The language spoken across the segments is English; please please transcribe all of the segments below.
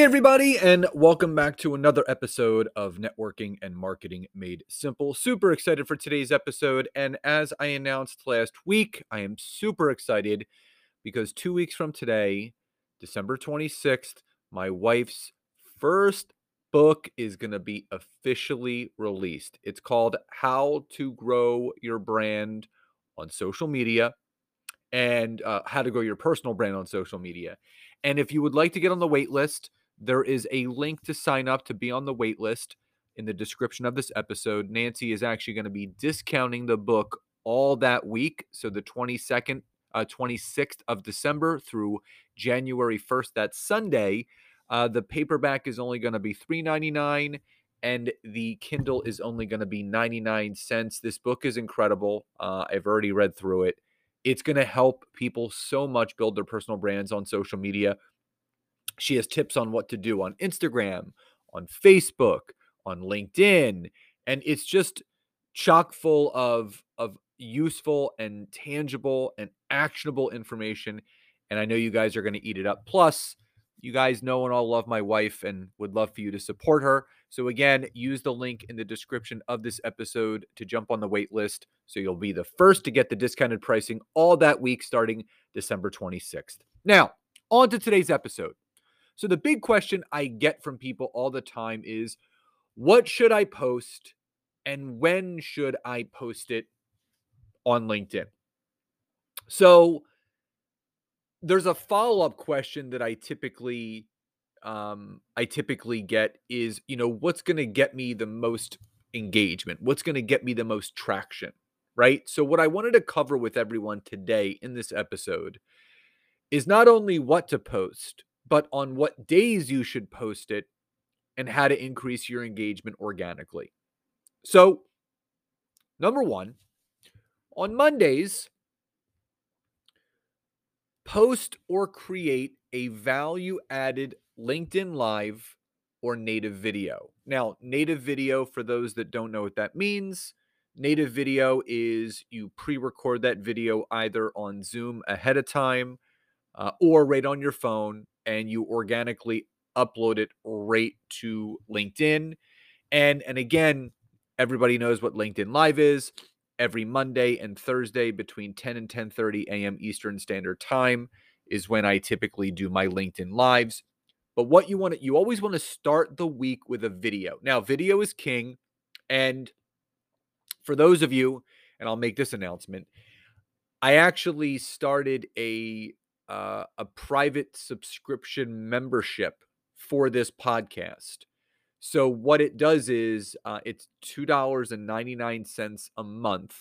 Hey, everybody, and welcome back to another episode of Networking and Marketing Made Simple. Super excited for today's episode. And as I announced last week, I am super excited because two weeks from today, December 26th, my wife's first book is going to be officially released. It's called How to Grow Your Brand on Social Media and uh, How to Grow Your Personal Brand on Social Media. And if you would like to get on the wait list, there is a link to sign up to be on the wait list in the description of this episode. Nancy is actually going to be discounting the book all that week. So the 22nd, uh, 26th of December through January 1st, that Sunday. Uh, the paperback is only going to be $3.99 and the Kindle is only going to be 99 cents. This book is incredible. Uh, I've already read through it. It's going to help people so much build their personal brands on social media. She has tips on what to do on Instagram, on Facebook, on LinkedIn, and it's just chock full of of useful and tangible and actionable information. And I know you guys are going to eat it up. Plus, you guys know and all love my wife and would love for you to support her. So, again, use the link in the description of this episode to jump on the wait list so you'll be the first to get the discounted pricing all that week starting December 26th. Now, on to today's episode. So, the big question I get from people all the time is what should I post and when should I post it on LinkedIn? So, there's a follow-up question that I typically um I typically get is, you know, what's going to get me the most engagement? What's going to get me the most traction, right? So what I wanted to cover with everyone today in this episode is not only what to post, but on what days you should post it and how to increase your engagement organically. So, number one, on Mondays, post or create a value added LinkedIn Live or native video. Now, native video, for those that don't know what that means, native video is you pre record that video either on Zoom ahead of time uh, or right on your phone and you organically upload it right to LinkedIn. And and again, everybody knows what LinkedIn Live is. Every Monday and Thursday between 10 and 10:30 a.m. Eastern Standard Time is when I typically do my LinkedIn Lives. But what you want to you always want to start the week with a video. Now, video is king and for those of you and I'll make this announcement, I actually started a uh, a private subscription membership for this podcast. So what it does is uh, it's two dollars and ninety nine cents a month,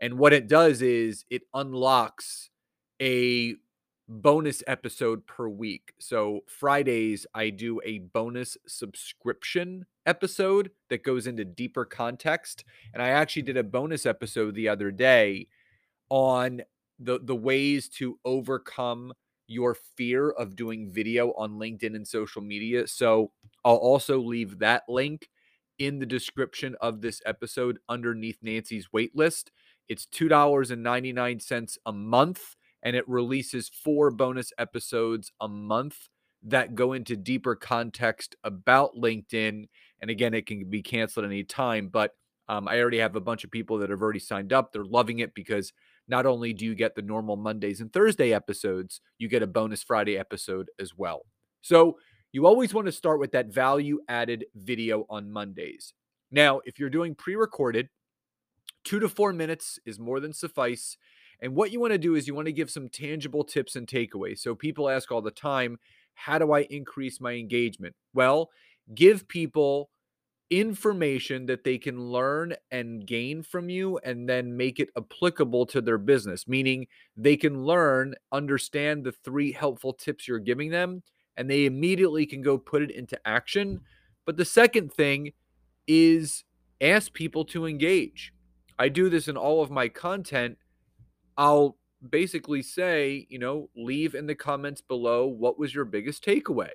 and what it does is it unlocks a bonus episode per week. So Fridays I do a bonus subscription episode that goes into deeper context, and I actually did a bonus episode the other day on the the ways to overcome your fear of doing video on LinkedIn and social media. So I'll also leave that link in the description of this episode underneath Nancy's waitlist. It's $2.99 a month, and it releases four bonus episodes a month that go into deeper context about LinkedIn. And again, it can be canceled at any time, but um, I already have a bunch of people that have already signed up. They're loving it because not only do you get the normal Mondays and Thursday episodes, you get a bonus Friday episode as well. So you always want to start with that value added video on Mondays. Now, if you're doing pre recorded, two to four minutes is more than suffice. And what you want to do is you want to give some tangible tips and takeaways. So people ask all the time, how do I increase my engagement? Well, give people information that they can learn and gain from you and then make it applicable to their business meaning they can learn understand the three helpful tips you're giving them and they immediately can go put it into action. But the second thing is ask people to engage. I do this in all of my content. I'll basically say, you know, leave in the comments below what was your biggest takeaway.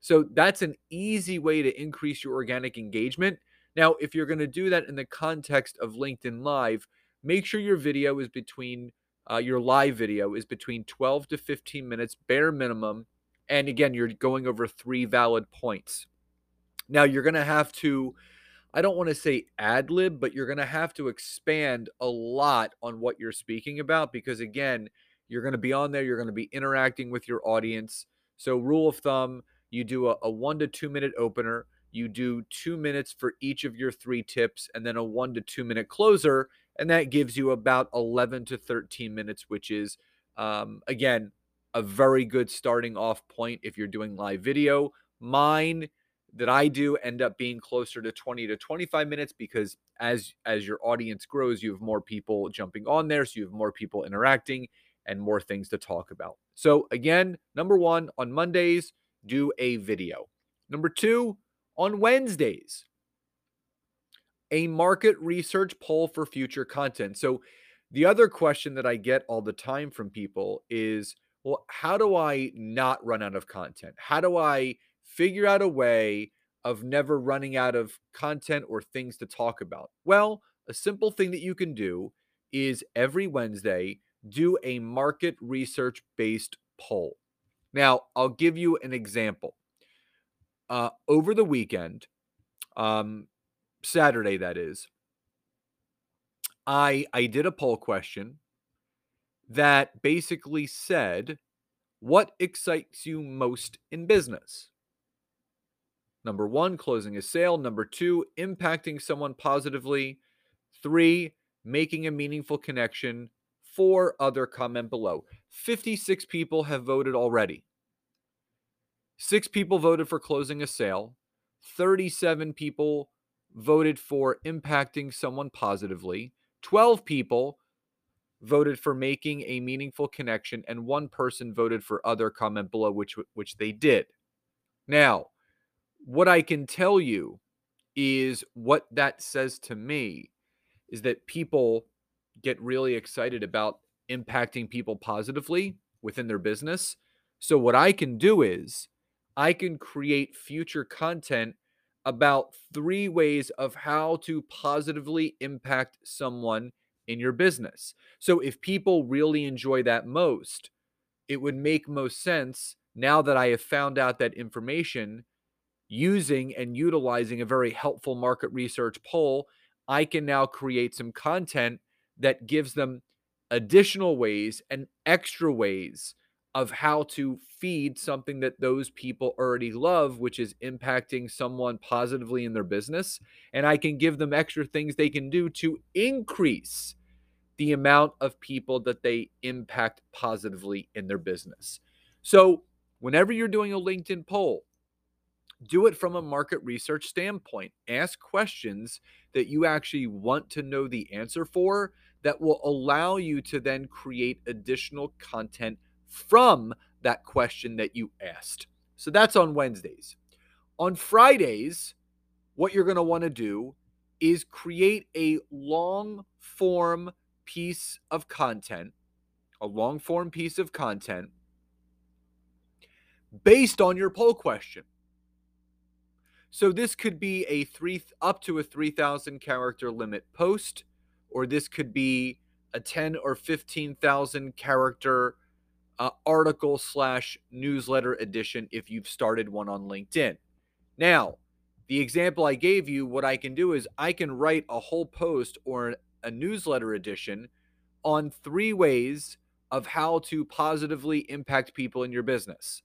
So that's an easy way to increase your organic engagement. Now, if you're going to do that in the context of LinkedIn Live, make sure your video is between uh, your live video is between 12 to 15 minutes, bare minimum. And again, you're going over three valid points. Now, you're going to have to I don't want to say ad lib, but you're going to have to expand a lot on what you're speaking about because, again, you're going to be on there, you're going to be interacting with your audience. So, rule of thumb, you do a, a one to two minute opener, you do two minutes for each of your three tips, and then a one to two minute closer. And that gives you about 11 to 13 minutes, which is, um, again, a very good starting off point if you're doing live video. Mine that I do end up being closer to 20 to 25 minutes because as as your audience grows, you have more people jumping on there, so you have more people interacting and more things to talk about. So again, number 1 on Mondays, do a video. Number 2, on Wednesdays, a market research poll for future content. So the other question that I get all the time from people is, well, how do I not run out of content? How do I figure out a way of never running out of content or things to talk about? Well, a simple thing that you can do is every Wednesday do a market research based poll. Now, I'll give you an example. Uh, over the weekend, um, Saturday, that is, I I did a poll question that basically said, "What excites you most in business?" Number one, closing a sale. Number two, impacting someone positively. Three, making a meaningful connection. Four, other comment below. 56 people have voted already. Six people voted for closing a sale. 37 people voted for impacting someone positively. 12 people voted for making a meaningful connection and one person voted for other comment below which which they did. Now, what I can tell you is what that says to me is that people get really excited about impacting people positively within their business. So, what I can do is I can create future content about three ways of how to positively impact someone in your business. So, if people really enjoy that most, it would make most sense now that I have found out that information using and utilizing a very helpful market research poll, I can now create some content that gives them additional ways and extra ways of how to feed something that those people already love, which is impacting someone positively in their business. And I can give them extra things they can do to increase the amount of people that they impact positively in their business. So, whenever you're doing a LinkedIn poll, do it from a market research standpoint. Ask questions that you actually want to know the answer for that will allow you to then create additional content from that question that you asked. So that's on Wednesdays. On Fridays, what you're going to want to do is create a long form piece of content, a long form piece of content based on your poll question. So this could be a three up to a 3000 character limit post or this could be a 10 or 15,000 character uh, article slash newsletter edition if you've started one on LinkedIn. Now, the example I gave you, what I can do is I can write a whole post or a newsletter edition on three ways of how to positively impact people in your business.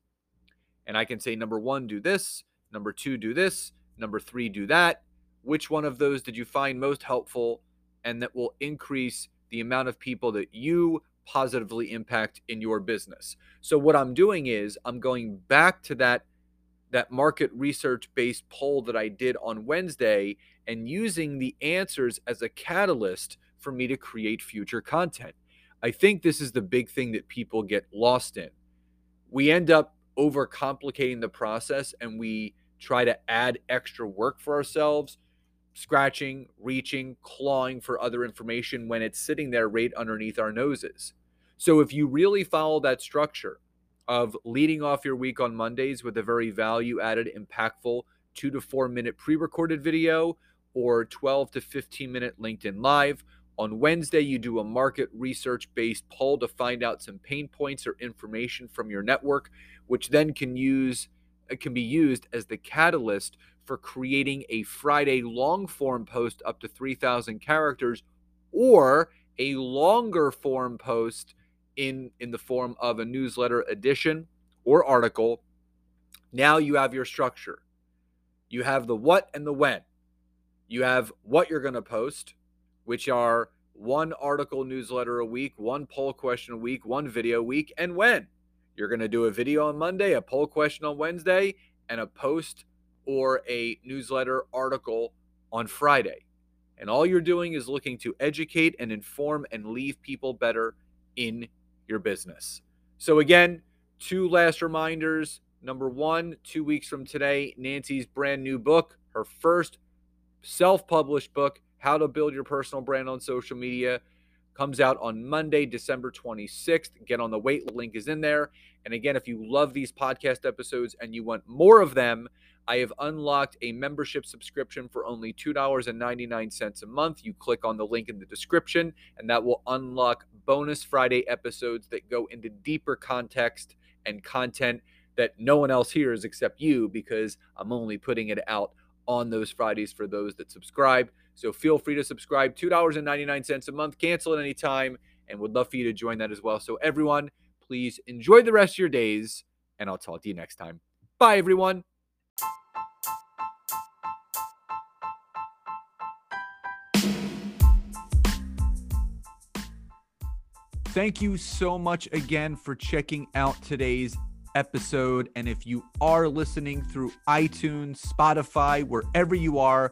And I can say, number one, do this. Number two, do this. Number three, do that. Which one of those did you find most helpful and that will increase the amount of people that you positively impact in your business? So what I'm doing is I'm going back to that that market research based poll that I did on Wednesday and using the answers as a catalyst for me to create future content. I think this is the big thing that people get lost in. We end up overcomplicating the process and we try to add extra work for ourselves, scratching, reaching, clawing for other information when it's sitting there right underneath our noses. So if you really follow that structure of leading off your week on Mondays with a very value added, impactful two to four minute pre recorded video or 12 to 15 minute LinkedIn Live. On Wednesday, you do a market research based poll to find out some pain points or information from your network, which then can use uh, can be used as the catalyst for creating a Friday long form post up to 3,000 characters or a longer form post in in the form of a newsletter edition or article. Now you have your structure. You have the what and the when. You have what you're going to post, which are one article newsletter a week, one poll question a week, one video a week, and when. You're going to do a video on Monday, a poll question on Wednesday, and a post or a newsletter article on Friday. And all you're doing is looking to educate and inform and leave people better in your business. So, again, two last reminders. Number one, two weeks from today, Nancy's brand new book, her first self published book, How to Build Your Personal Brand on Social Media, comes out on Monday, December 26th. Get on the wait, link is in there. And again, if you love these podcast episodes and you want more of them, I have unlocked a membership subscription for only $2.99 a month. You click on the link in the description, and that will unlock bonus Friday episodes that go into deeper context and content that no one else hears except you because I'm only putting it out on those Fridays for those that subscribe. So feel free to subscribe, $2.99 a month, cancel at any time, and would love for you to join that as well. So, everyone, please enjoy the rest of your days, and I'll talk to you next time. Bye, everyone. Thank you so much again for checking out today's episode. And if you are listening through iTunes, Spotify, wherever you are,